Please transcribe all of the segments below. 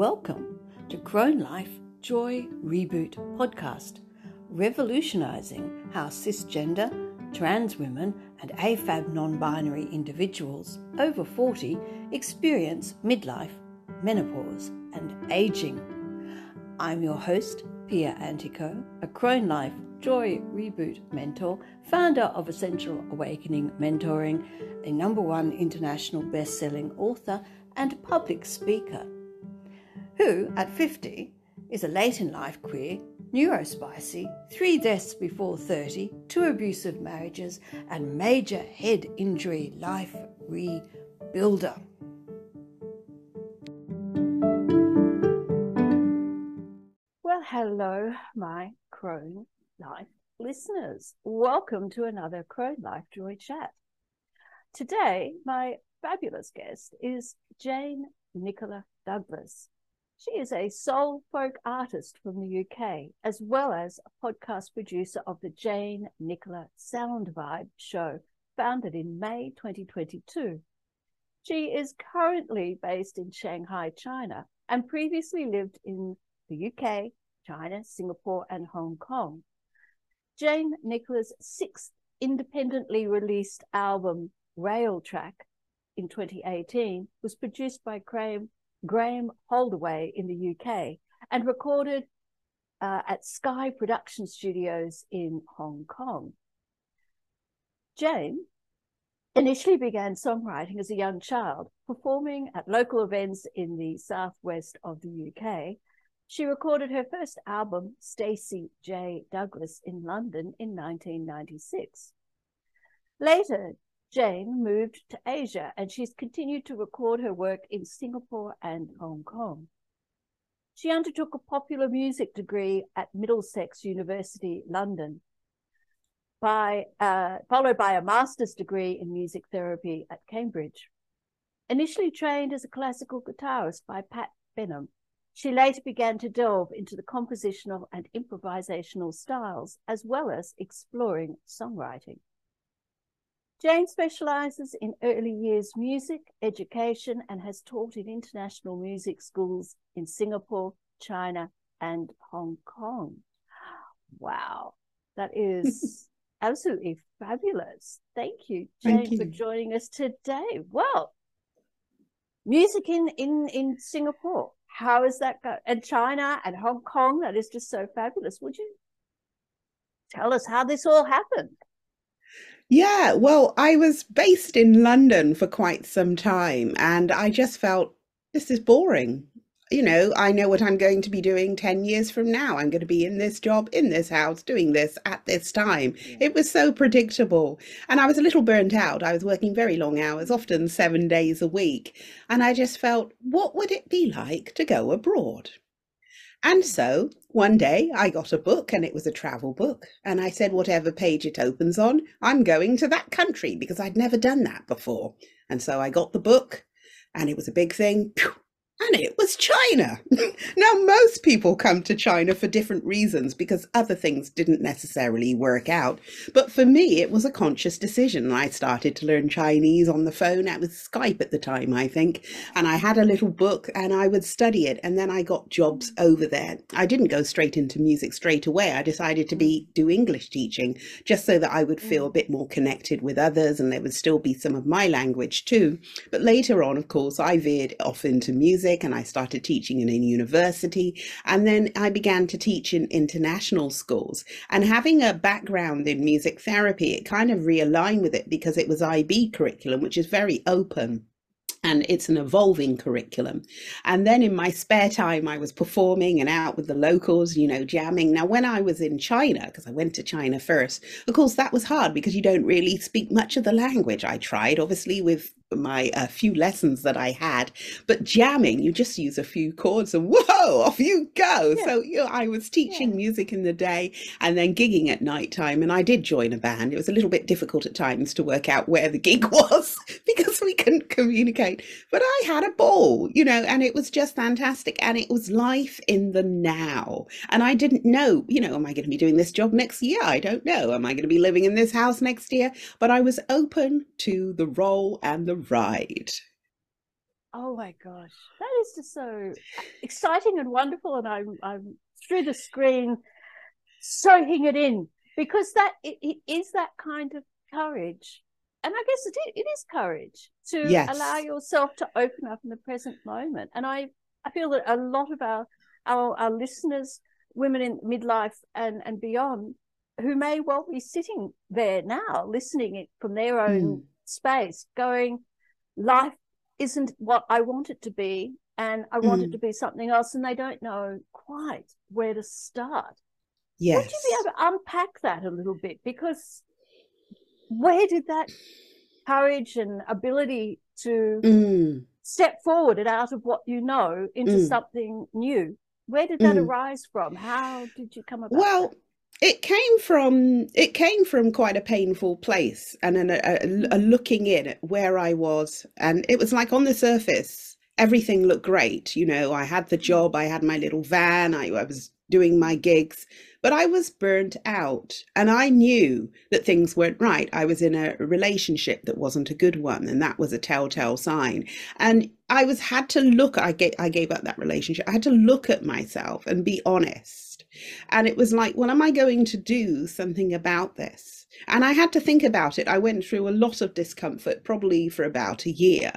Welcome to Crone Life Joy Reboot podcast, revolutionizing how cisgender, trans women, and AFAB non binary individuals over 40 experience midlife, menopause, and aging. I'm your host, Pia Antico, a Crone Life Joy Reboot mentor, founder of Essential Awakening Mentoring, a number one international best selling author, and public speaker, who, at 50, is a late in life queer, neurospicy, three deaths before 30, two abusive marriages, and major head injury life rebuilder. Well, hello, my Crone Life listeners. Welcome to another Crone Life Joy Chat. Today, my fabulous guest is Jane Nicola Douglas. She is a soul folk artist from the UK, as well as a podcast producer of the Jane Nicola Sound Vibe show, founded in May 2022. She is currently based in Shanghai, China, and previously lived in the UK, China, Singapore, and Hong Kong. Jane Nicola's sixth independently released album, Railtrack, in 2018 was produced by Graeme, Graeme Holdaway in the UK and recorded uh, at Sky Production Studios in Hong Kong. Jane initially began songwriting as a young child, performing at local events in the southwest of the UK. She recorded her first album, Stacey J. Douglas, in London in 1996. Later, Jane moved to Asia and she's continued to record her work in Singapore and Hong Kong. She undertook a popular music degree at Middlesex University, London, by, uh, followed by a master's degree in music therapy at Cambridge. Initially trained as a classical guitarist by Pat Benham, she later began to delve into the compositional and improvisational styles, as well as exploring songwriting. Jane specializes in early years music education and has taught in international music schools in Singapore, China, and Hong Kong. Wow, that is absolutely fabulous. Thank you, Jane, Thank you. for joining us today. Well, music in in in Singapore. How is that go? And China and Hong Kong. That is just so fabulous. Would you tell us how this all happened? Yeah, well, I was based in London for quite some time and I just felt this is boring. You know, I know what I'm going to be doing 10 years from now. I'm going to be in this job, in this house, doing this at this time. Yeah. It was so predictable. And I was a little burnt out. I was working very long hours, often seven days a week. And I just felt, what would it be like to go abroad? And so one day I got a book and it was a travel book. And I said, whatever page it opens on, I'm going to that country because I'd never done that before. And so I got the book and it was a big thing and it was China. now, most people come to China for different reasons because other things didn't necessarily work out. But for me, it was a conscious decision. I started to learn Chinese on the phone. It was Skype at the time, I think. And I had a little book and I would study it. And then I got jobs over there. I didn't go straight into music straight away. I decided to be mm. do English teaching just so that I would feel a mm. bit more connected with others and there would still be some of my language too. But later on, of course, I veered off into music music and I started teaching in a university. And then I began to teach in international schools. And having a background in music therapy, it kind of realigned with it because it was IB curriculum, which is very open and it's an evolving curriculum. And then in my spare time, I was performing and out with the locals, you know, jamming. Now, when I was in China, because I went to China first, of course, that was hard because you don't really speak much of the language. I tried, obviously, with my uh, few lessons that I had. But jamming, you just use a few chords and whoa, off you go. Yeah. So you know, I was teaching yeah. music in the day and then gigging at night time. And I did join a band. It was a little bit difficult at times to work out where the gig was because we couldn't communicate. But I had a ball, you know, and it was just fantastic. And it was life in the now. And I didn't know, you know, am I going to be doing this job next year? I don't know. Am I going to be living in this house next year? But I was open to the role and the ride. Oh my gosh, that is just so exciting and wonderful, and I'm I'm through the screen soaking it in because that it, it is that kind of courage, and I guess it is, it is courage to Yes. allow yourself to open up in the present moment, and I I feel that a lot of our our, our listeners, women in midlife and and beyond, who may well be sitting there now listening it from their own Mm. space, going, life isn't what I want it to be, and I want it Mm. to be something else, and they don't know quite where to start. Would Yes. you be able to unpack that a little bit? Because where did that courage and ability to Mm. step forward and out of what you know into Mm. something new, where did that Mm. arise from? How did you come about Well, that? It came from it came from quite a painful place and an, a, a, a looking in at where I was, and it was like on the surface, everything looked great. You know, I had the job, I had my little van, I, I was doing my gigs, but I was burnt out, and I knew that things weren't right. I was in a relationship that wasn't a good one, and that was a telltale sign. And I was had to look. I gave I gave up that relationship. I had to look at myself and be honest. And it was like, well, am I going to do something about this? And I had to think about it. I went through a lot of discomfort, probably for about a year.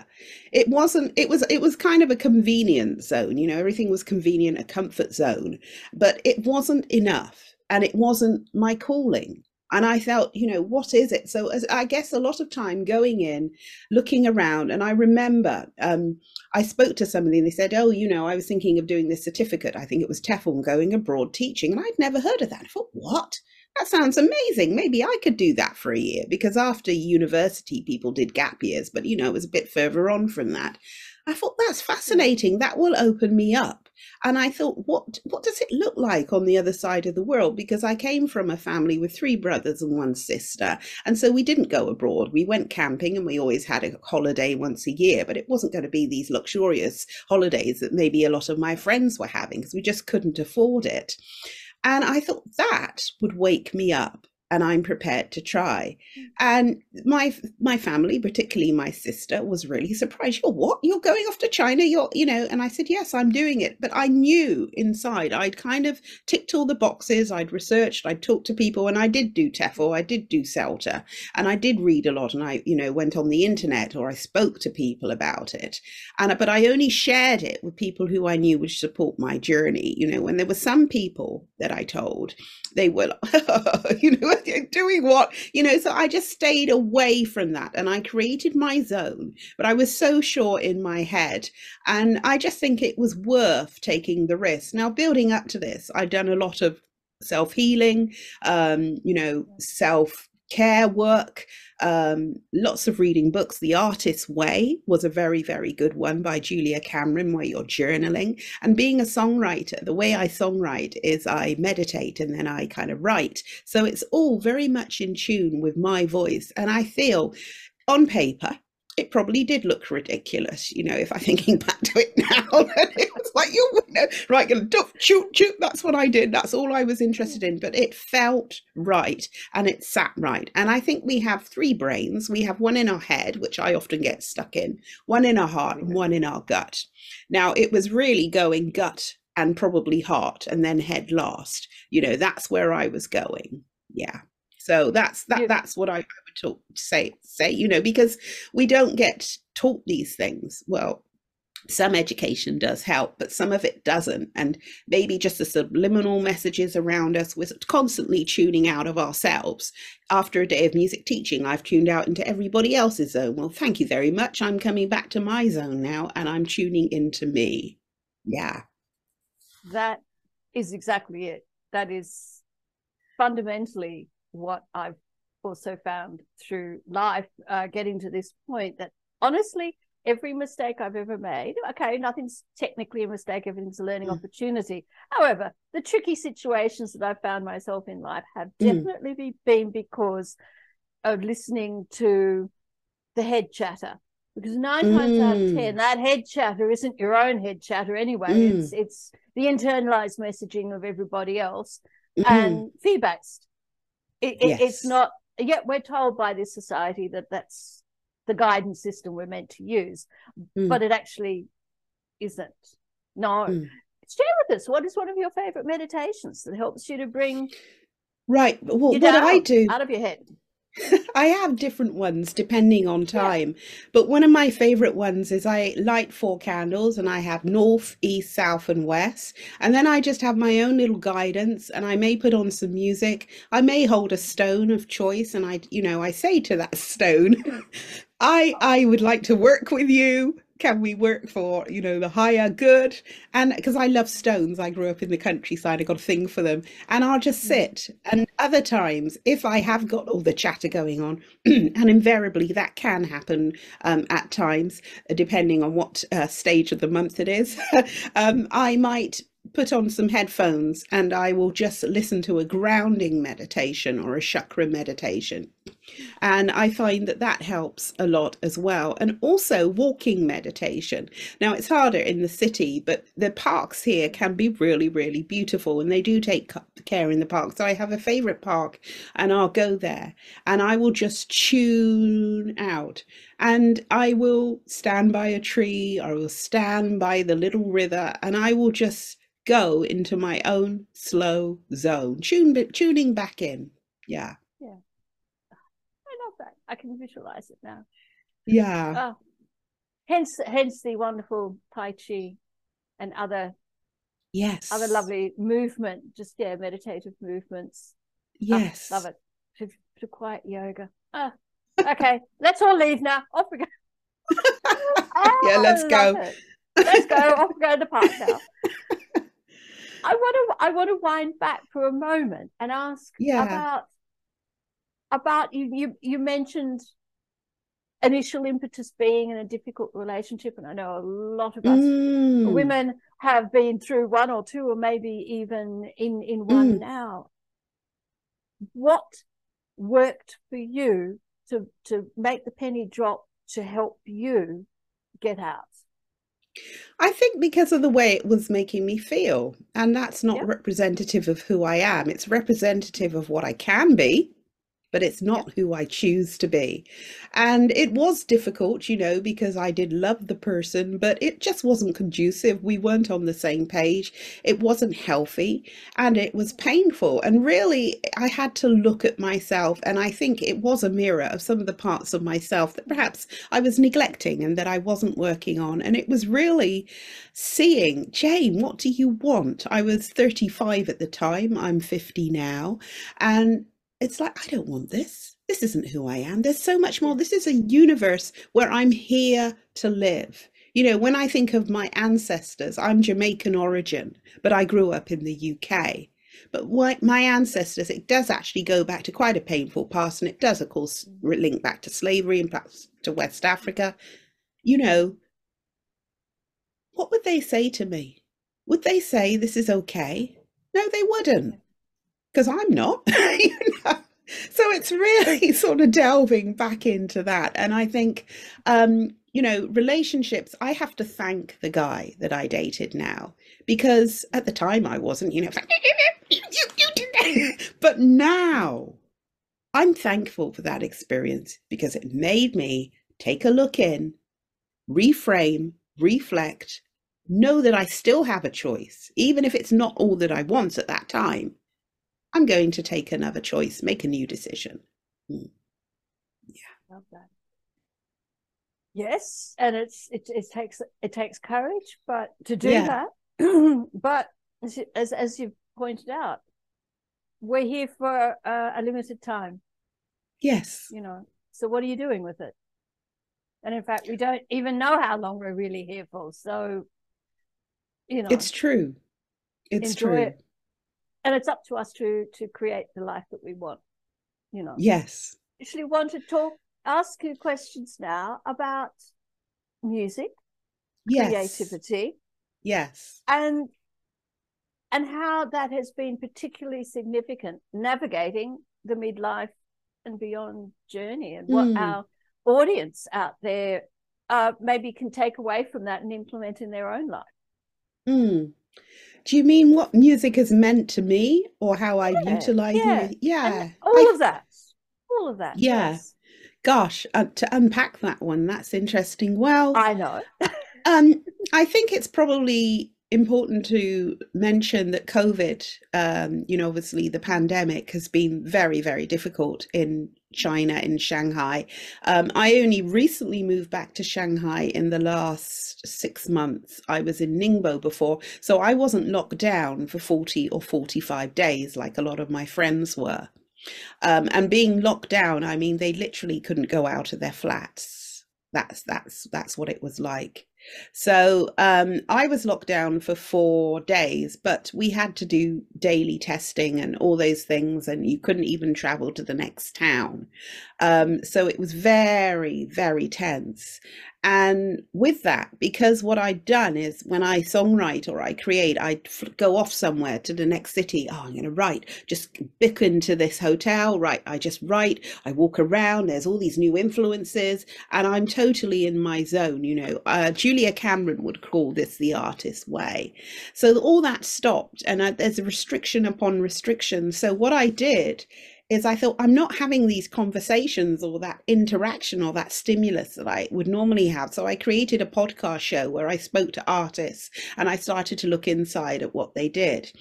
It wasn't, it was, it was kind of a convenient zone, you know, everything was convenient, a comfort zone, but it wasn't enough. And it wasn't my calling. And I felt, you know, what is it? So as, I guess a lot of time going in, looking around, and I remember um, I spoke to somebody and they said, Oh, you know, I was thinking of doing this certificate. I think it was TEFL going abroad teaching. And I'd never heard of that. I thought, What? That sounds amazing. Maybe I could do that for a year because after university, people did gap years, but you know, it was a bit further on from that. I thought that's mm. fascinating. That will open me up. And I thought, what what does it look like on the other side of the world? Because I came from a family with three brothers and one sister. And so we didn't go abroad. We went camping and we always had a holiday once a year, but it wasn't going to be these luxurious holidays that maybe a lot of my friends were having because we just couldn't afford it. And I thought that would wake me up and I'm prepared to try. Mm. And my my family, particularly my sister, was really surprised. You're what? You're going off to China? You're, you know, and I said, Yes, I'm doing it. But I knew inside I'd kind of ticked all the boxes. I'd researched, I'd talked to people, and I did do TEFL, I did do CELTA, and I did read a lot, and I, you know, went on the internet or I spoke to people about it. And but I only shared it with people who I knew would support my journey. You know, when there were some people that I told, they were, you know, doing what, you know. So I just stayed away from that, and I created my zone. But I was so sure in my head, and I just think it was worth taking the risk. Now, building up to this, I'd done a lot of self healing, um, you know, self care work, um, lots of reading books. The Artist's Way was a very, very good one by Julia Cameron, where you're journaling. And being a songwriter, the way I songwrite is I meditate and then I kind of write. So it's all very much in tune with my voice. And I feel on paper, it probably did look ridiculous, you know, if I'm thinking back to it now. it was like, you know, right, gonna duff, shoot, shoot. That's what I did. That's all I was interested in. But it felt right and it sat right. And I think we have three brains. We have one in our head, which I often get stuck in, one in our heart, and one in our gut. Now, it was really going gut and probably heart and then head last. You know, that's where I was going. Yeah. So that's that. You- That's what I, talk, say. Say, you know, because we don't get taught these things. Well, some education does help, but some of it doesn't. And maybe just the subliminal messages around us, we're constantly tuning out of ourselves. After a day of music teaching, I've tuned out into everybody else's zone. Well, thank you very much. I'm coming back to my zone now and I'm tuning into me. Yeah. That is exactly it. That is fundamentally what I've also found through life, uh, getting to this point that honestly, every mistake I've ever made, okay, nothing's technically a mistake, everything's a learning Mm. opportunity. However, the tricky situations that I've found myself in life have Mm. definitely be, been because of listening to the head chatter. Because nine times out of Mm. ten, that head chatter isn't your own head chatter anyway. Mm. It's it's the internalized messaging of everybody else Mm. and fear based. It, it, It's not. Yet we're told by this society that that's the guidance system we're meant to use, mm. but it actually isn't. No. Mm. Share with us what is one of your favorite meditations that helps you to bring right well what I do out of your head. I have different ones depending on time, yeah. but one of my favorite ones is I light four candles and I have north, east, south, and west. And then I just have my own little guidance and I may put on some music. I may hold a stone of choice and I, you know, I say to that stone, I I would like to work with you can we work for you know the higher good and because i love stones i grew up in the countryside i got a thing for them and i'll just mm. sit and other times if i have got all the chatter going on and invariably that can happen um, at times depending on what uh, stage of the month it is um, i might put on some headphones and I will just listen to a grounding meditation or a chakra meditation. And I find that that helps a lot as well. And also walking meditation. Now, it's harder in the city, but the parks here can be really, really beautiful. And they do take care in the park. So I have a favorite park and I'll go there and I will just tune out. And I will stand by a tree, I will stand by the little river, and I will just go into my own slow zone, tune, tuning back in. Yeah. I love that. I can visualize it now. Yeah. Oh. Hence, hence the wonderful Tai Chi and other yes other lovely movement just yeah meditative movements oh, yes oh, love it to, to quiet yoga oh, okay let's all leave now off we go oh, yeah let's go it. let's go off we go to the park now I want to I want to wind back for a moment and ask yeah. about about you you you mentioned initial impetus being in a difficult relationship and I know a lot of us mm. women have been through one or two or maybe even in in one mm. now what worked for you to to make the penny drop to help you get out I think because of the way it was making me feel. And that's not representative of who I am. It's representative of what I can be but it's not yeah. who I choose to be. And it was difficult, you know, because I did love the person, but it just wasn't conducive. We weren't on the same page. It wasn't healthy and it was painful. And really, I had to look at myself. And I think it was a mirror of some of the parts of myself that perhaps I was neglecting and that I wasn't working on. And it was really seeing, Jane, what do you want? I was 35 at the time, I'm 50 now. And it's like, I don't want this. This isn't who I am. There's so much more. This is a universe where I'm here to live. You know, when I think of my ancestors, I'm Jamaican origin, but I grew up in the UK. But my ancestors, it does actually go back to quite a painful past, and it does, of course, link back to slavery and perhaps to West Africa. You know, what would they say to me? Would they say this is okay? No, they wouldn't because I'm not. you know? So it's really sort of delving back into that. And I think, um, you know, relationships, I have to thank the guy that I dated now because at the time I wasn't, you know, but now I'm thankful for that experience because it made me take a look in, reframe, reflect, know that I still have a choice, even if it's not all that I want at that time I'm going to take another choice, make a new decision. Mm. Yeah. Love that. Yes, and it's it, it takes it takes courage, but to do yeah. that, but as as you've pointed out, we're here for a limited time. Yes. You know, so what are you doing with it? And in fact, we don't even know how long we're really here for. So, you know, it's true. It's true. It and it's up to us to to create the life that we want you know yes actually want to talk ask you questions now about music yes. creativity yes and and how that has been particularly significant navigating the midlife and beyond journey and what mm. our audience out there uh, maybe can take away from that and implement in their own life mm. Do you mean what music has meant to me or how I yeah, utilize yeah. it? Yeah. And all I, of that. All of that. Yeah. Yes. Gosh, uh, to unpack that one, that's interesting. Well, I know. um, I think it's probably important to mention that COVID, um, you know, obviously the pandemic has been very, very difficult in China, in Shanghai. Um, I only recently moved back to Shanghai in the last six months. I was in Ningbo before, so I wasn't locked down for 40 or 45 days like a lot of my friends were. Um, and being locked down, I mean, they literally couldn't go out of their flats. That's that's that's what it was like. So um, I was locked down for four days, but we had to do daily testing and all those things, and you couldn't even travel to the next town. Um, so it was very, very tense. And with that, because what I'd done is when I songwrite or I create, I'd go off somewhere to the next city. Oh, I'm going to write, just book into this hotel, right? I just write, I walk around, there's all these new influences, and I'm totally in my zone. You know, uh, Julia Cameron would call this the artist way. So all that stopped, and I, there's a restriction upon restriction. So what I did is I thought I'm not having these conversations or that interaction or that stimulus that I would normally have. So I created a podcast show where I spoke to artists and I started to look inside at what they did.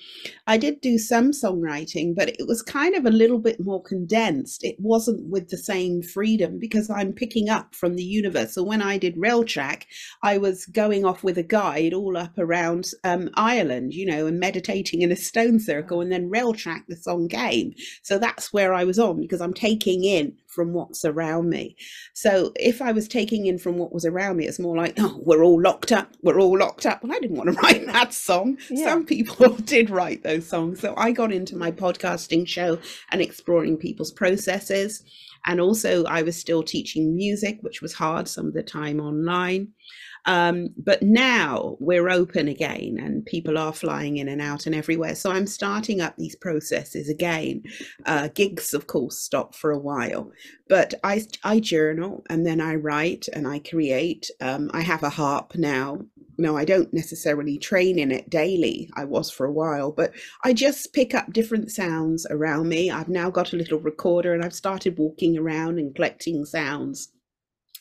I did do some songwriting, but it was kind of a little bit more condensed. It wasn't with the same freedom because I'm picking up from the universe. So when I did Rail Track, I was going off with a guide all up around um, Ireland, you know, and meditating in a stone circle. And then Rail Track, the song came. So that's where I was on because I'm taking in from what's around me. So if I was taking in from what was around me, it's more like, oh, we're all locked up, we're all locked up. Well, I didn't want to write that song. Yeah. Some people did write those songs. So I got into my podcasting show and exploring people's processes. And also, I was still teaching music, which was hard some of the time online. Um, but now we're open again and people are flying in and out and everywhere. So I'm starting up these processes again. Uh, gigs, of course, stop for a while, but I, I journal and then I write and I create. Um, I have a harp now. No, I don't necessarily train in it daily. I was for a while, but I just pick up different sounds around me. I've now got a little recorder and I've started walking around and collecting sounds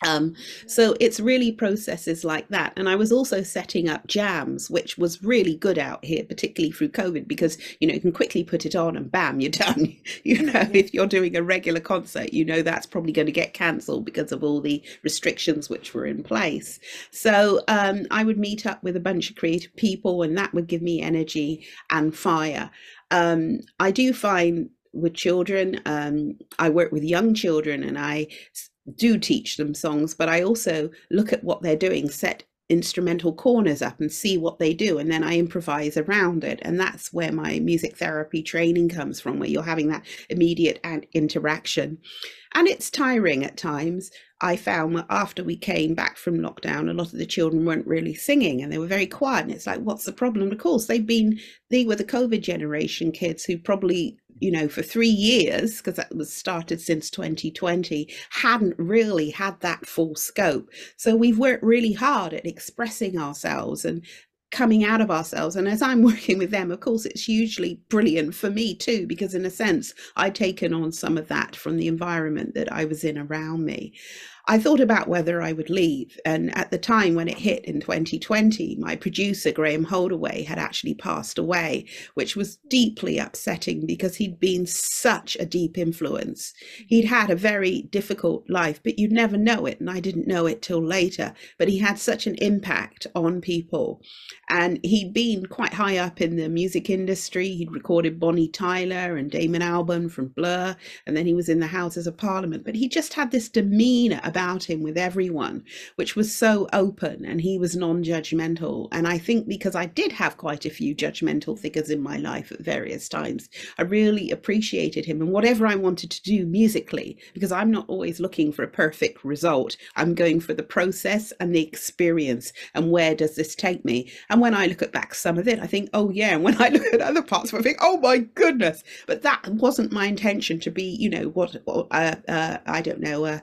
um, so it's really processes like that. And I was also setting up jams, which was really good out here, particularly through COVID, because you know you can quickly put it on and bam, you're done. you know, if you're doing a regular concert, you know that's probably going to get cancelled because of all the restrictions which were in place. So um, I would meet up with a bunch of creative people, and that would give me energy and fire. Um, I do find with children. Um, I work with young children and I do teach them songs, but I also look at what they're doing, set instrumental corners up and see what they do and then I improvise around it and that's where my music therapy training comes from where you're having that immediate interaction. And it's tiring at times I found that after we came back from lockdown a lot of the children weren't really singing and they were very quiet and it's like what's the problem of course they've been they were the covid generation kids who probably you know, for three years, because that was started since 2020, hadn't really had that full scope. So we've worked really hard at expressing ourselves and coming out of ourselves. And as I'm working with them, of course, it's hugely brilliant for me too, because in a sense, I'd taken on some of that from the environment that I was in around me. I thought about whether I would leave. And at the time when it hit in 2020, my producer, Graeme Holdaway, had actually passed away, which was deeply upsetting because he'd been such a deep influence. He'd had a very difficult life, but you'd never know it. And I didn't know it till later. But he had such an impact on people. And he'd been quite high up in the music industry. He'd recorded Bonnie Tyler and Damon Albarn from Blur. And then he was in the Houses of Parliament. But he just had this demeanor about him with everyone, which was so open and he was non judgmental. And I think because I did have quite a few judgmental figures in my life at various times, I really appreciated him and whatever I wanted to do musically, because I'm not always looking for a perfect result. I'm going for the process and the experience and where does this take me? And when I look at back some of it, I think, oh yeah. And when I look at other parts, I think, oh my goodness. But that wasn't my intention to be, you know, what, uh, uh, I don't know, uh,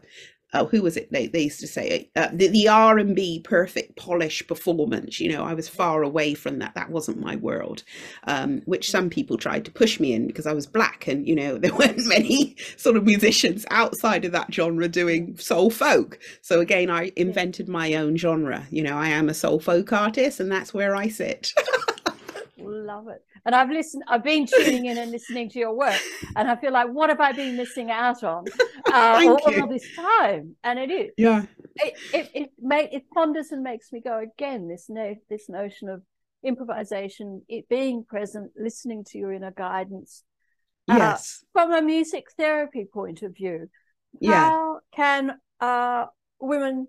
oh, who was it? They, they used to say uh, the, the R and B perfect polish performance. You know, I was far away from that. That wasn't my world, um, which some people tried to push me in because I was black, and you know there weren't many sort of musicians outside of that genre doing soul folk. So again, I invented my own genre. You know, I am a soul folk artist, and that's where I sit. Love it. And I've listened, I've been tuning in and listening to your work, and I feel like, what have I been missing out on uh, all, all, this time? And it is. Yeah. It it it, may, it ponders and makes me go again. This no, this notion of improvisation, it being present, listening to your inner guidance. Uh, yes. From a music therapy point of view, yeah. how can uh, women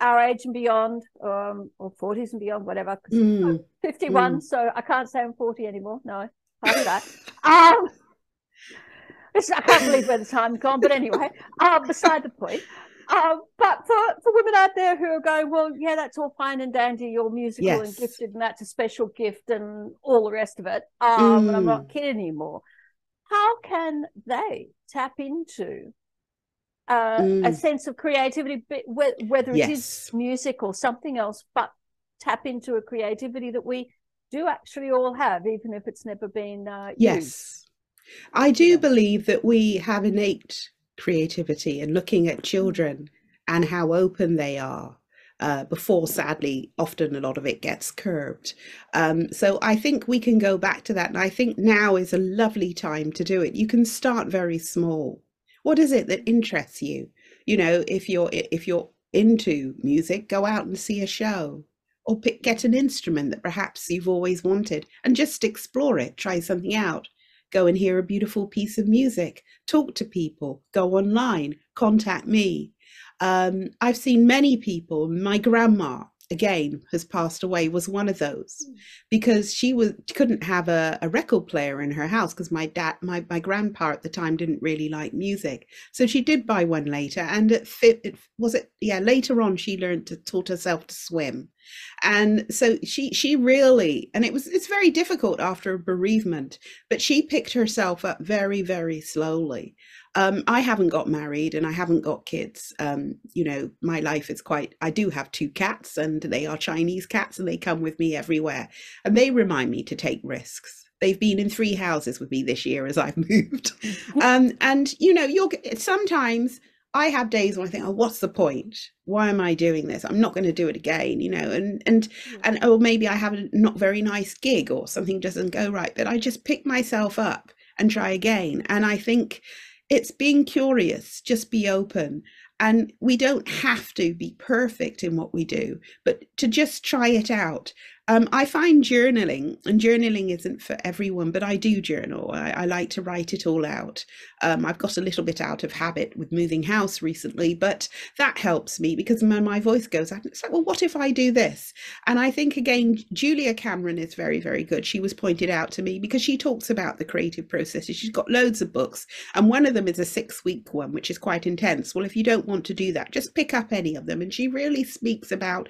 our age and beyond, um, or 40s and beyond, whatever. Mm. 51, mm. so I can't say I'm 40 anymore. No, do that. um, I can't believe where the time's gone, but anyway, uh, beside the point. Um, but for, for women out there who are going, well, yeah, that's all fine and dandy. You're musical yes. and gifted, and that's a special gift, and all the rest of it. Um, mm. I'm not mm. kidding anymore. How can they tap into uh, mm. a sense of creativity, whether it yes. is music or something else, but tap into a creativity that we do actually all have, even if it's never been uh, yes. I do believe that we have innate creativity and looking at children and how open they are. Uh, before, sadly, often a lot of it gets curbed. Um, so I think we can go back to that. And I think now is a lovely time to do it. You can start very small what is it that interests you? You know if you're if you're into music go out and see a show or pick, get an instrument that perhaps you've always wanted and just explore it try something out. Go and hear a beautiful piece of music talk to people go online contact me. Um, i've seen many people my grandma again has passed away was one of those. Hmm. because she was couldn't have a, a record player in her house because my dad my, my grandpa at the time didn't really like music. So she did buy one later and it, fit, it was it yeah later on she learned to taught herself to swim. And so she she really and it was it's very difficult after a bereavement but she picked herself up very very slowly um, I haven't got married and I haven't got kids. Um, you know, my life is quite, I do have two cats and they are Chinese cats and they come with me everywhere and they remind me to take risks. They've been in three houses with me this year as I've moved. um, and, you know, you're sometimes I have days when I think, oh, what's the point? Why am I doing this? I'm not going to do it again, you know, and, and, and, or maybe I have a not very nice gig or something doesn't go right, but I just pick myself up and try again. And I think, it's being curious, just be open. And we don't have to be perfect in what we do, but to just try it out um, I find journaling, and journaling isn't for everyone, but I do journal. I, I like to write it all out. Um, I've got a little bit out of habit with moving house recently, but that helps me because when my voice goes out, it's like, well, what if I do this? And I think, again, Julia Cameron is very, very good. She was pointed out to me because she talks about the creative processes. She's got loads of books, and one of them is a six week one, which is quite intense. Well, if you don't want to do that, just pick up any of them. And she really speaks about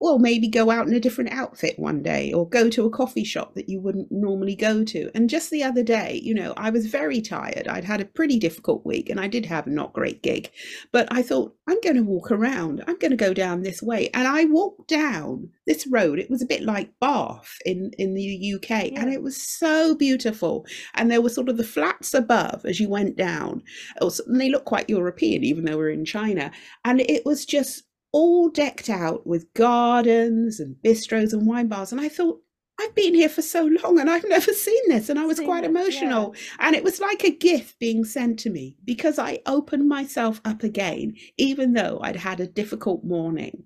well, maybe go out in a different outfit one day or go to a coffee shop that you wouldn't normally go to. And just the other day, you know, I was very tired. I'd had a pretty difficult week and I did have a not great gig. But I thought, I'm going to walk around. I'm going to go down this way. And I walked down this road. It was a bit like Bath in, in the UK. Yeah. And it was so beautiful. And there were sort of the flats above as you went down. And they look quite European, even though we're in China. And it was just all decked out with gardens and bistros and wine bars. And I thought, I've been here for so long and I've never seen this. And I was quite emotional. yeah. And it was like a gift being sent to me because I opened myself up again, even though I'd had a difficult morning.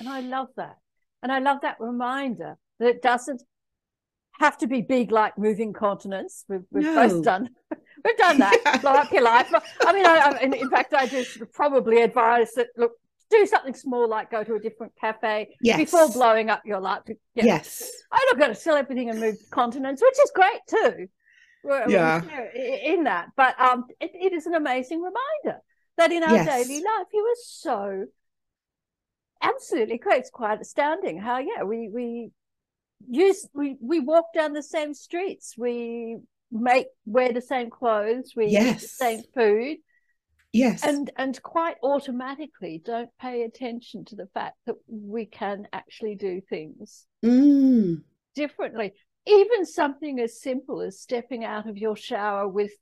And I love that. And I love that reminder that it doesn't have to be big like moving continents. We've, we've no. both done we've done that. Yeah. Blow up your life. I mean, I, I, in, fact, I just probably advise that look, do something small like go to a different cafe yes. before blowing up your life. Yes, I'm not going to sell everything and move continents, which is great too. Yeah, in that, but um, it, it is an amazing reminder that in our yes. daily life, he was so absolutely great. It's quite astounding how yeah we we use we we walk down the same streets we make wear the same clothes we yes. eat the same food Yes. and and quite automatically don't pay attention to the fact that we can actually do things Mm. differently even something as simple as stepping out of your shower with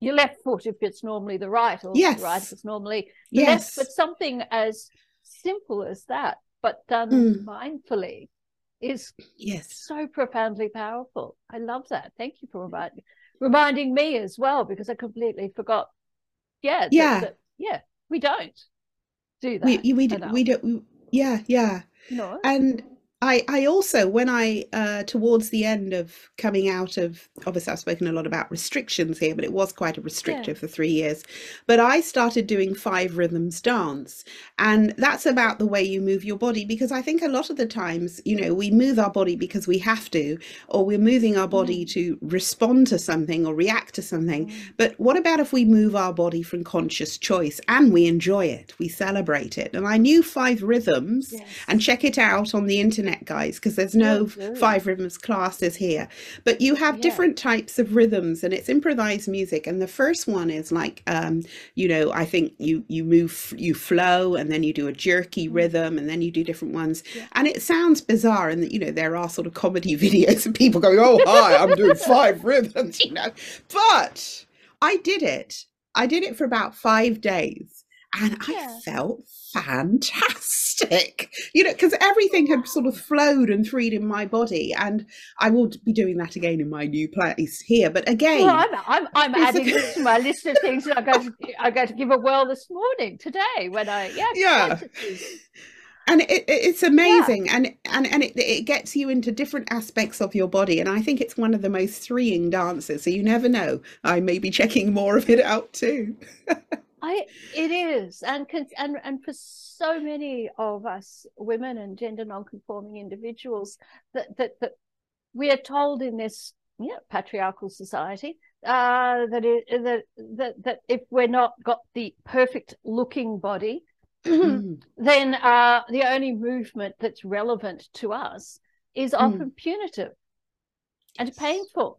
your left foot if it's normally the right or Yes. the right if it's normally the left Yes. but something as simple as that but done Mm. mindfully is Yes. so profoundly powerful i love that thank you for reminding reminding me as well because i completely forgot yeah Yeah. that- yeah we don't do that We we d- enough, we don't. we- Yeah. Yeah. no And I, I also, when I, uh, towards the end of coming out of, obviously I've spoken a lot about restrictions here, but it was quite a restrictive for three years. But I started doing five rhythms dance. And that's about the way you move your body, because I think a lot of the times, you know, we move our body because we have to, or we're moving our body to respond to something or react to something. Mm. But what about if we move our body from conscious choice and we enjoy it, we celebrate it? And I knew five rhythms Yes. and check it out on the internet guys because there's no five rhythms classes here but you have Yeah. different types of rhythms and it's improvised music and the first one is like um you know i think you you move you flow and then you do a jerky Mm. rhythm and then you do different ones Yeah. and it sounds bizarre and you know there are sort of comedy videos of people going oh hi i'm doing five rhythms you know but i did it i did it for about five days and i Yeah. felt fantastic you know because everything had sort of flowed and freed in my body and i will be doing that again in my new place here but again Well, I'm, I'm, I'm adding a- this to my list of things that I'm going to, I'm going to give a whirl this morning, today, when I, yeah, Yeah. yes, it is. and it, it- it's amazing and and and it, it gets you into different aspects of your body and i think it's one of the most freeing dances so you never know i may be checking more of it out too I, it is. And, and, and for so many of us women and gender non-conforming individuals that, that, that we are told in this yeah, patriarchal society uh, that, it, that, that, that if we're not got the perfect looking body, Mm, then uh, the only movement that's relevant to us is Mm. often punitive and painful.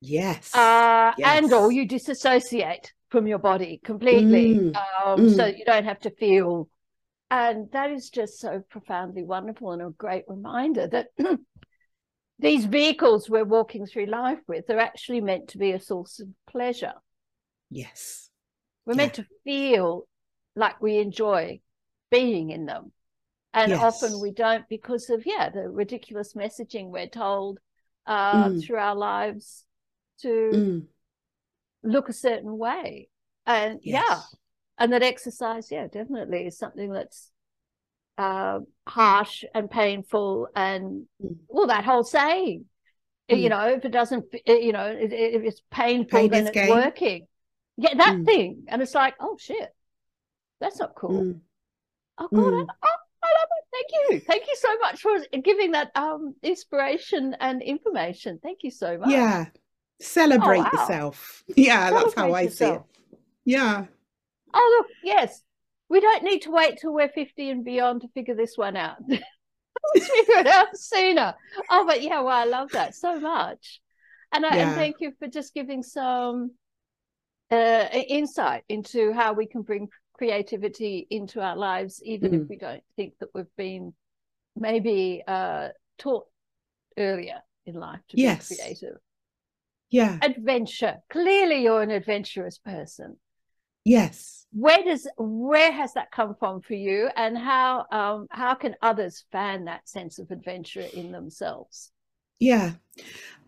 yes Uh, And or you disassociate from your body completely, Mm, um, so mm. you don't have to feel. And that is just so profoundly wonderful and a great reminder that these vehicles we're walking through life with are actually meant to be a source of pleasure. yes We're Yeah. meant to feel like we enjoy being in them. And often we don't because of, yeah, the ridiculous messaging we're told uh, Mm. through our lives to Mm, look a certain way. And yeah, and that exercise, yeah, definitely is something that's uh, harsh and painful. And Mm. well, that whole saying, you Mm. know, if it doesn't, you know, if if it's painful, Pain then it's gain. working. Yeah, that Mm. thing. And it's like, oh shit, that's not cool. Mm, Oh God, I, mm. oh, I love it. Thank you. Thank you so much for giving that um inspiration and information. Thank you so much. yeah celebrate wow. yourself yeah that's how Celebrate i see it yeah Oh look, yes. We don't need to wait till we're 50 and beyond to figure this one out. Let's figure it out sooner. Oh, but yeah, well, I love that so much. And, I, and thank you for just giving some uh, insight into how we can bring creativity into our lives, even if Mm. we don't think that we've been maybe uh, taught earlier in life to Yes. be creative. Yeah Adventure. Clearly, you're an adventurous person. yes where does where has that come from for you and how um how can others fan that sense of adventure in themselves Yeah.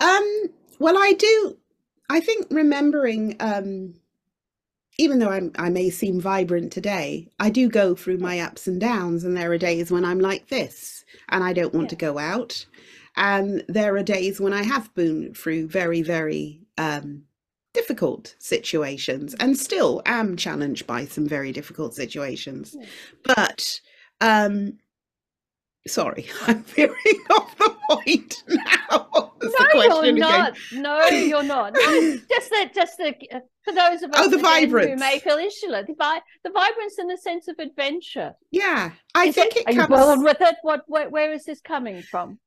Um, well, I do. I think remembering, um, even though I'm, I may seem vibrant today, I do go through my ups and downs, and there are days when I'm like this and I don't want to go out. And there are days when I have been through very, very um, difficult situations and still am challenged by some very difficult situations. Yeah. But um, sorry, I'm veering off the point now. What was the no you're not no you're not just that just the uh, for those of us Oh, the who may feel insular the, vi- the vibrance and the sense of adventure Yeah, I Is think it, it comes. born with it what where, where is this coming from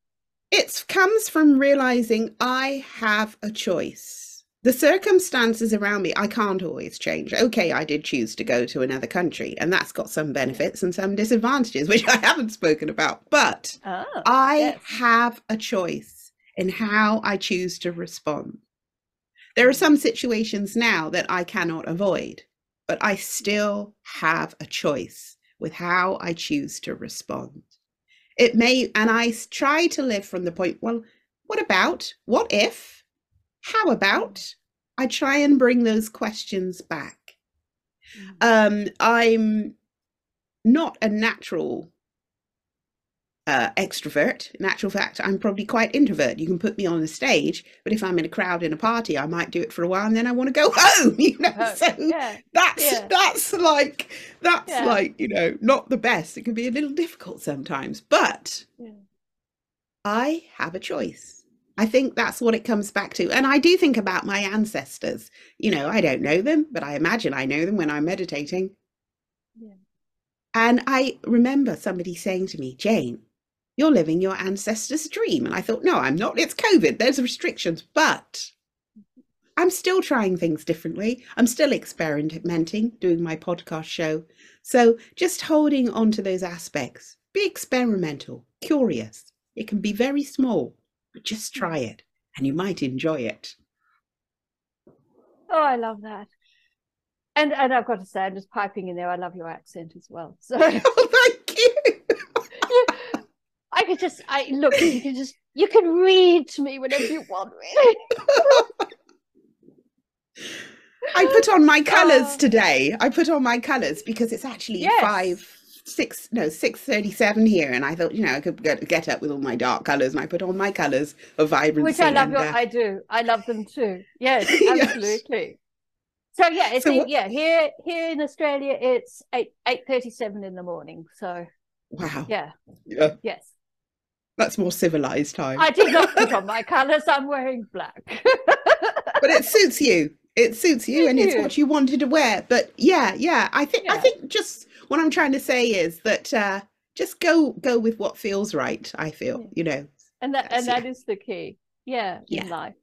It comes from realizing I have a choice. the circumstances around me, I can't always change. Okay, I did choose to go to another country, and that's got some benefits and some disadvantages, which I haven't spoken about. But Oh, I yes. have a choice in how I choose to respond. There are mm. some situations now that I cannot avoid, but I still have a choice with how I choose to respond. It may, and I try to live from the point, well, what about? What if? How about? I try and bring those questions back. Mm. Um, I'm not a natural uh, extrovert. In actual fact, I'm probably quite introvert. You can put me on the stage, but if I'm in a crowd in a party, I might do it for a while and then I want to go home. You know, Oh, so yeah. that's yeah. that's like that's Yeah. like you know not the best. It can be a little difficult sometimes, but. I have a choice. I think that's what it comes back to. And I do think about my ancestors. You know, I don't know them, but I imagine I know them when I'm meditating. Yeah. And I remember somebody saying to me, Jane, you're living your ancestors' dream. And I thought, no, I'm not. It's COVID. There's restrictions, but I'm still trying things differently. I'm still experimenting, doing my podcast show. So just holding on to those aspects, be experimental, curious. It can be very small, but just hmm. try it and you might enjoy it. Oh, I love that. And and I've got to say, I'm just piping in there. I love your accent as well. So Oh, thank you. I could just, I look, you can just, you can read to me whenever you want, really. I put on my colours Oh. today. I put on my colours because it's actually Yes. five, six, no, six thirty-seven here, and I thought, you know, I could get, get up with all my dark colours, and I put on my colours of vibrancy. Which I love. Your, uh, I do. I love them too. Yes, Yes. absolutely. So yeah, it's So what- yeah here here in Australia it's eight eight thirty seven in the morning. So wow, yeah, yeah, yes. That's more civilized time. I did not put on my colours. I'm wearing black. but it suits you. It suits you, and it's what you wanted to wear. But yeah, yeah, I think I think just what I'm trying to say is that uh, just go go with what feels right. I feel, Yeah. you know. and that and that is the key yeah in Yeah. life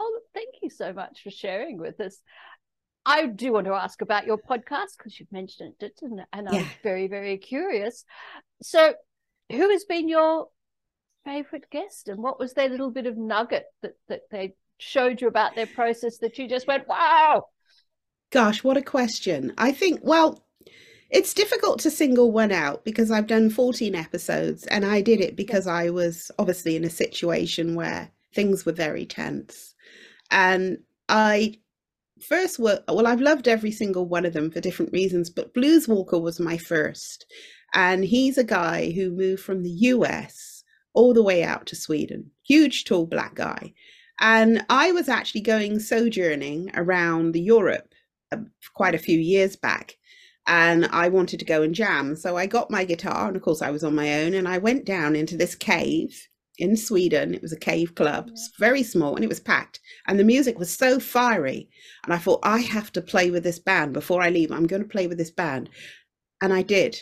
oh thank you so much for sharing with us i do want to ask about your podcast because you've mentioned it and, and i'm Yeah. very very curious so who has been your favorite guest and what was their little bit of nugget that that they showed you about their process that you just went wow Gosh, what a question. I think, well, it's difficult to single one out because I've done 14 episodes and I did it because I was obviously in a situation where things were very tense. And I first were, well, I've loved every single one of them for different reasons, but Blues Walker was my first. And he's a guy who moved from the US all the way out to Sweden, huge, tall black guy. And I was actually going sojourning around the Europe uh, quite a few years back and I wanted to go and jam. So I got my guitar, and of course, I was on my own, and I went down into this cave in Sweden. It was a cave club, it's very small, and it was packed. And the music was so fiery. And I thought, I have to play with this band before I leave. I'm going to play with this band. And I did.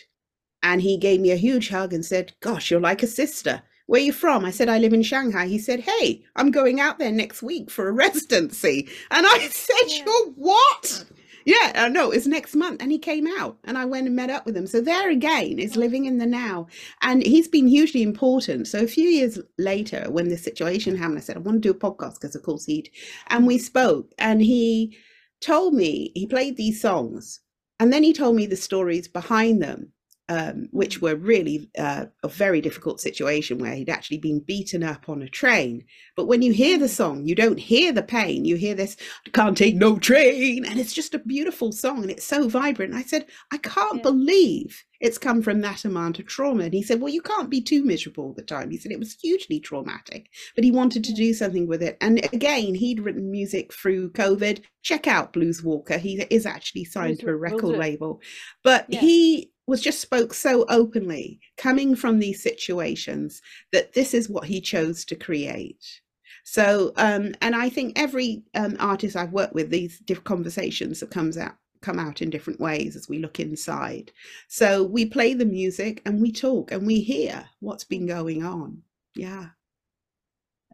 And he gave me a huge hug and said, Gosh, you're like a sister. Where are you from? I said, I live in Shanghai. He said, Hey, I'm going out there next week for a residency. And I said, Yeah. You're what? Yeah, no, it's next month. And he came out and I went and met up with him. So there again is oh. living in the now. And he's been hugely important. So a few years later, when this situation happened, I said, I want to do a podcast because, of course, he'd, and we mm. spoke. And he told me, he played these songs. And then he told me the stories behind them, um, which were really uh, a very difficult situation where he'd actually been beaten up on a train. But when you hear the song, you don't hear the pain. You hear this, can't take no train. And it's just a beautiful song and it's so vibrant. I said, I can't Yeah. believe it's come from that amount of trauma. And he said, Well, you can't be too miserable all the time. He said it was hugely traumatic, but he wanted to do something with it. And again, he'd written music through COVID. Check out Blues Walker. He is actually signed to a record label. But Yeah. he was just spoke so openly, coming from these situations, that this is what he chose to create. So, um, and I think every um, artist I've worked with, these different conversations that comes out come out in different ways as we look inside. So we play the music and we talk and we hear what's been going on. Yeah.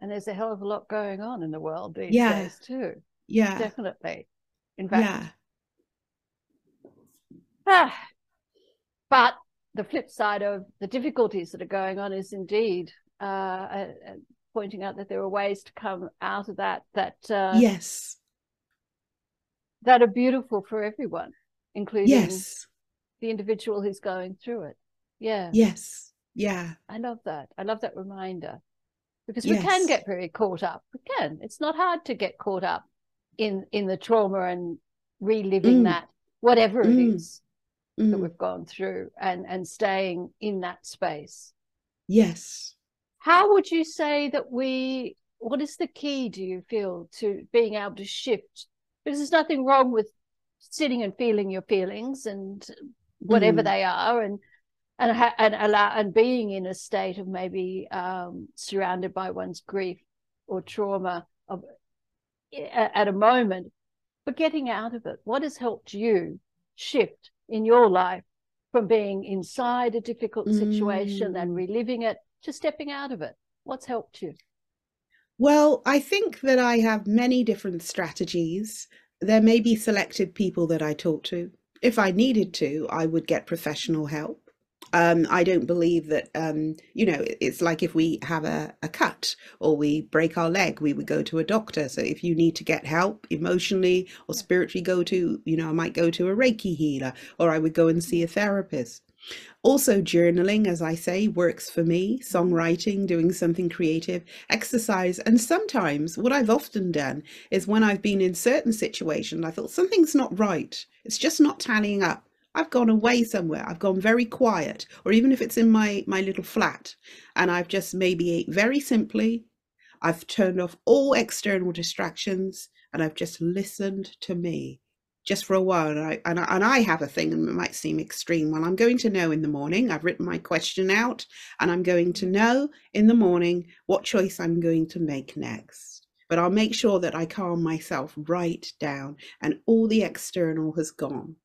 and there's a hell of a lot going on in the world these Yeah. days too Yeah. Definitely. In fact, Yeah. ah, but the flip side of the difficulties that are going on is indeed uh, uh, pointing out that there are ways to come out of that that uh, Yes. that are beautiful for everyone, including Yes. the individual who's going through it. Yeah, Yes. Yeah. I love that. I love that reminder because we can get very caught up. We can. It's not hard to get caught up in in the trauma and reliving Mm. that, whatever it Mm. that we've gone through, and and staying in that space. Yes. How would you say that we? What is the key? Do you feel to being able to shift? Because there's nothing wrong with sitting and feeling your feelings and whatever Mm. they are, and and and allow and being in a state of maybe um, surrounded by one's grief or trauma of at a moment, but getting out of it. What has helped you shift in your life from being inside a difficult situation and Mm. reliving it to stepping out of it? What's helped you? Well, I think that I have many different strategies. There may be selected people that I talk to. If I needed to, I would get professional help. Um, I don't believe that, um, you know, it's like if we have a, a cut or we break our leg, we would go to a doctor. So if you need to get help emotionally or spiritually, go to, you know, I might go to a Reiki healer or I would go and see a therapist. Also, journaling, as I say, works for me. Songwriting, doing something creative, exercise. And sometimes what I've often done is when I've been in certain situations, I thought something's not right. It's just not tallying up. I've gone away somewhere. I've gone very quiet, or even if it's in my my little flat, and I've just maybe ate very simply, I've turned off all external distractions, and I've just listened to me just for a while. And I, and I, and I have a thing, and it might seem extreme. Well, I'm going to know in the morning. I've written my question out, and I'm going to know in the morning what choice I'm going to make next. But I'll make sure that I calm myself right down, and all the external has gone.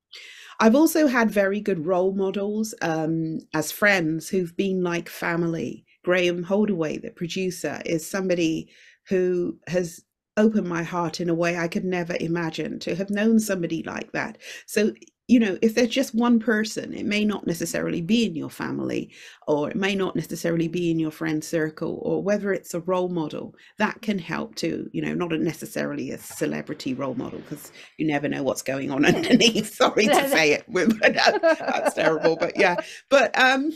I've also had very good role models um, as friends who've been like family. Graeme Holdaway, the producer, is somebody who has opened my heart in a way I could never imagine to have known somebody like that. So, you know, if there's just one person, it may not necessarily be in your family, or it may not necessarily be in your friend circle, or whether it's a role model that can help too. You know, not a necessarily a celebrity role model because you never know what's going on underneath. Sorry to say it, that's terrible, but yeah, but um,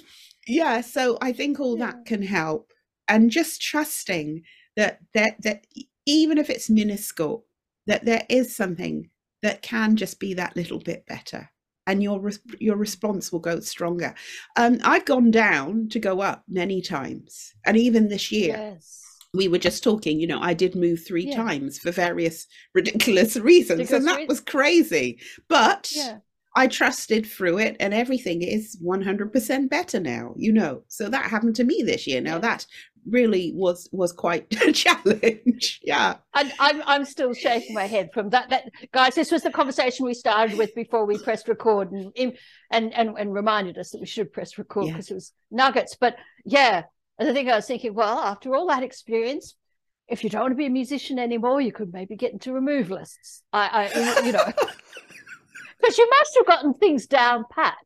yeah. So I think all that can help, and just trusting that that that even if it's minuscule, that there is something that can just be that little bit better and your res- your response will go stronger um i've gone down to go up many times and even this year Yes. we were just talking you know i did move three Yeah. times for various ridiculous reasons Ridiculous and that reasons. was crazy but Yeah. I trusted through it and everything is 100% better now you know so that happened to me this year now that really was was quite a challenge yeah And I'm I'm still shaking my head from that. That guys, this was the conversation we started with before we pressed record and and and, and reminded us that we should press record Yeah. because it was nuggets. But yeah, and I think I was thinking, well, after all that experience, if you don't want to be a musician anymore, you could maybe get into removalists. I, I you know, because you must have gotten things down pat.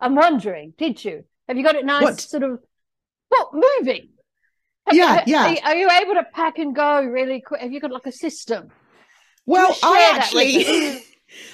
I'm wondering, did you? Have you got it nice, What? sort of, what moving? Have Yeah, ha- yeah. Are you, are you able to pack and go really quick? Have you got like a system? Well, I actually,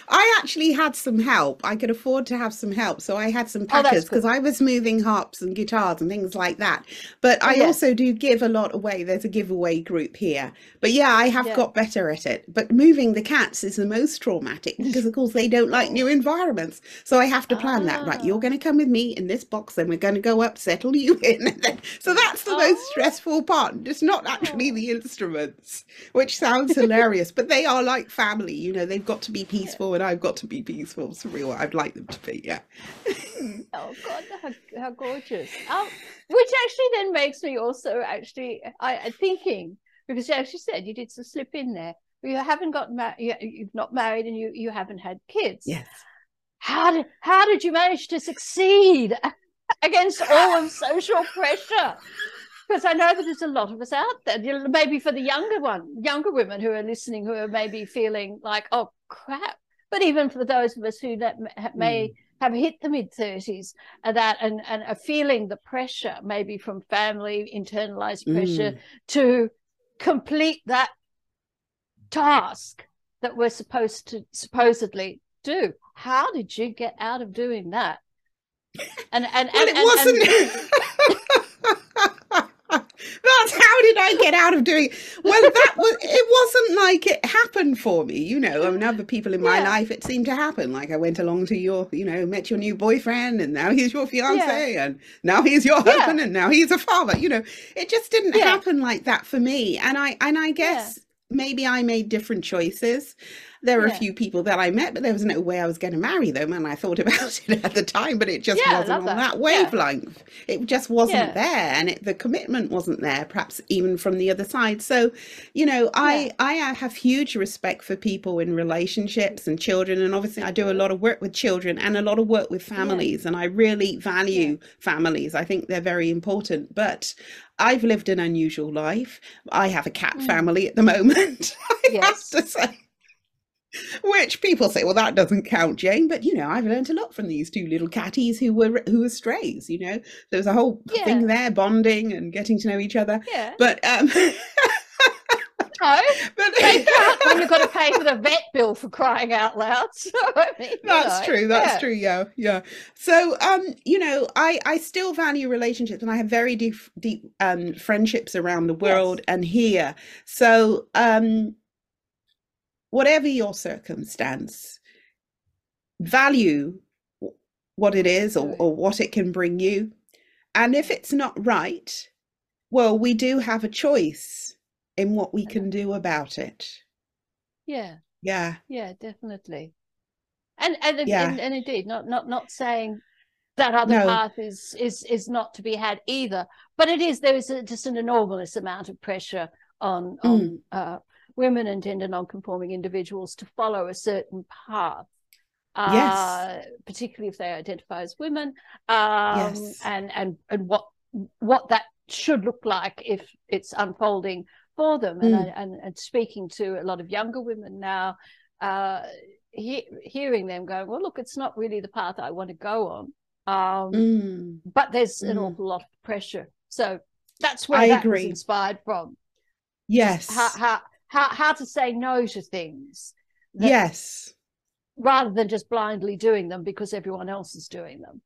I actually had some help. I could afford to have some help, so I had some Oh, packers because I was moving harps and guitars and things like that. But Oh, I yeah. also do give a lot away. There's a giveaway group here. But yeah, I have Yeah. got better at it. But moving the cats is the most traumatic because, of course, they don't like new environments. So I have to plan that. Right, you're Ah. going to come with me in this box, then we're going to go up, settle you in. So that's the most Oh. stressful part. It's not actually Oh. the instruments which sounds hilarious, but they are like family. You know, they've got to be peaceful, and I've got to be peaceful. It's real. I'd like them to be. Yeah. Oh God, how, how gorgeous! Um, which actually then makes me also actually I thinking because as you said, you did some slip in there. You haven't got married. You, you've not married, and you you haven't had kids. yes. How did how did you manage to succeed against all of social pressure? Because I know that there's a lot of us out there. Maybe for the younger one, younger women who are listening, who are maybe feeling like, "Oh crap!" But even for those of us who may mm. have hit the mid thirties, that and and are feeling the pressure, maybe from family, internalized pressure, mm. to complete that task that we're supposed to supposedly do. How did you get out of doing that? And and, well, and it and, wasn't. And... That's how did I get out of doing it? Well, that was it wasn't like it happened for me, you know. I mean, other people in my yeah. life it seemed to happen. Like I went along to your, you know, met your new boyfriend and now he's your fiance yeah. and now he's your husband yeah. and now he's a father. You know, it just didn't happen like that for me. And I and I guess maybe I made different choices. There were yeah. a few people that I met, but there was no way I was going to marry them. And I thought about it at the time, but it just yeah, wasn't on that, that wavelength. Yeah. It just wasn't there. And it, the commitment wasn't there, perhaps even from the other side. So, you know, I, I uh, have huge respect for people in relationships and children. And obviously, I do a lot of work with children and a lot of work with families. And I really value families. I think they're very important. But I've lived an unusual life. I have a cat mm. family at the moment. I yes. have to say which people say, well, that doesn't count, Jane. But you know, I've learned a lot from these two little catties who were who were strays. You know, there was a whole yeah. thing there, bonding and getting to know each other. Yeah. But um, no, but they can't when you've got to pay for the vet bill for crying out loud. So I mean, that's know, true. That's yeah. true. Yeah, yeah. So um, you know, I I still value relationships, and I have very deep deep um friendships around the world yes. and here. So um whatever your circumstance, value what it is or, or what it can bring you. And if it's not right, well, we do have a choice in what we can do about it. Yeah. Yeah. Yeah, definitely. And and, yeah. and, and indeed, not not not saying that other no. path is is is not to be had either, but it is there is a, just an enormous amount of pressure on on mm. uh, women and gender non-conforming individuals to follow a certain path. Uh, yes. particularly if they identify as women, um, yes. and and and what what that should look like if it's unfolding for them. Mm. And, I, and, and speaking to a lot of younger women now, uh, he, hearing them going, well, look, it's not really the path I want to go on. Um, mm. But there's an mm. awful lot of pressure. So that's where I that agree. was inspired from. Yes. How, how, how how to say no to things. Yes. Rather than just blindly doing them because everyone else is doing them.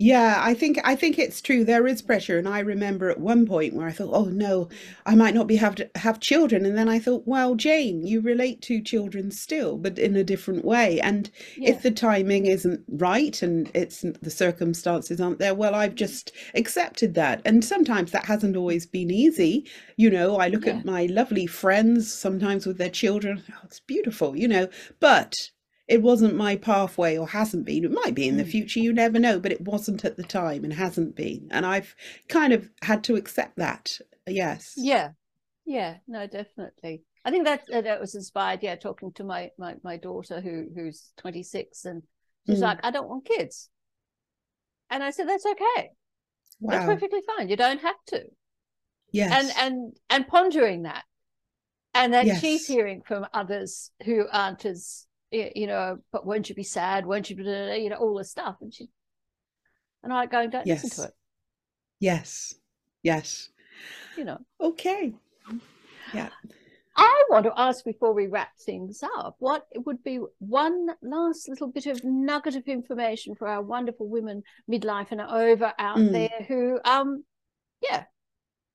Yeah, I think I think it's true. There is pressure, and I remember at one point where I thought, "Oh no, I might not be have to have children," and then I thought, "Well, Jane, you relate to children still, but in a different way. And yeah. if the timing isn't right and it's the circumstances aren't there, well, I've mm-hmm. just accepted that. And sometimes that hasn't always been easy. You know, I look yeah. at my lovely friends sometimes with their children. Oh, it's beautiful, you know, but it wasn't my pathway or hasn't been. It might be in the mm. future, you never know, but it wasn't at the time and hasn't been. And I've kind of had to accept that. Yes. Yeah. Yeah. No, definitely. I think that uh, that was inspired. Yeah, talking to my my my daughter who who's 26, and she's mm. like, I don't want kids, and I said that's okay. Wow. That's perfectly fine. You don't have to. Yes. And and and pondering that, and that yes. she's hearing from others who aren't as you know, but won't you be sad? Won't you, be, you know, all this stuff. And she, and I go, don't yes. listen to it. Yes. Yes. You know. Okay. Yeah. I want to ask before we wrap things up, what it would be one last little bit of nugget of information for our wonderful women midlife and over out mm. there who, um, yeah,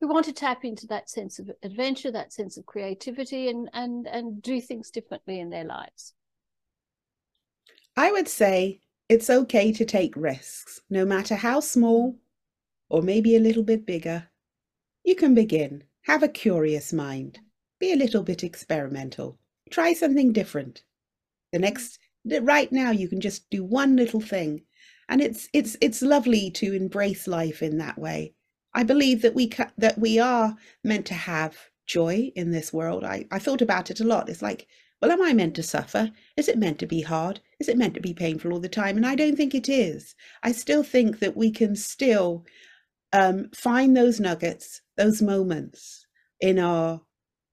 who want to tap into that sense of adventure, that sense of creativity, and and and do things differently in their lives. I would say it's okay to take risks, no matter how small or maybe a little bit bigger. You can begin. Have a curious mind. Be a little bit experimental. Try something different. The next right now you can just do one little thing and it's it's it's lovely to embrace life in that way. I believe that we that we are meant to have joy in this world. I I thought about it a lot. It's like well, am I meant to suffer? Is it meant to be hard? Is it meant to be painful all the time? And I don't think it is. I still think that we can still um, find those nuggets those moments in our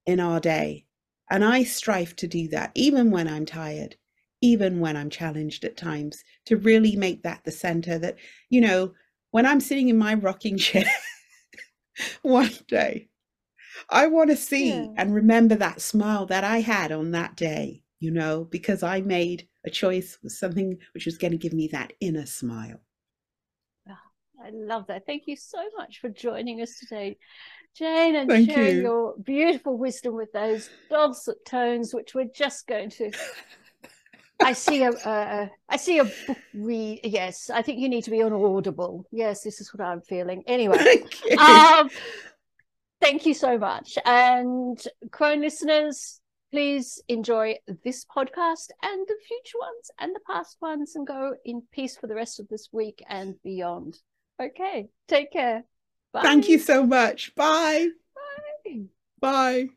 in our day. And I strive to do that even when I'm tired, even when I'm challenged at times, to really make that the center that, you know, when I'm sitting in my rocking chair one day, I want to see Yeah. and remember that smile that I had on that day, you know, because I made a choice was something which was going to give me that inner smile. I love that. Thank you so much for joining us today, Jane, and Thank sharing you. your beautiful wisdom with those dulcet tones, which we're just going to. I see a, a I see a book read. Yes, I think you need to be on Audible. Yes, this is what I'm feeling. Anyway, Thank you. um, thank you so much, and Crone listeners. Please enjoy this podcast and the future ones and the past ones and go in peace for the rest of this week and beyond. Okay, take care. Bye. Thank you so much. Bye. Bye. Bye.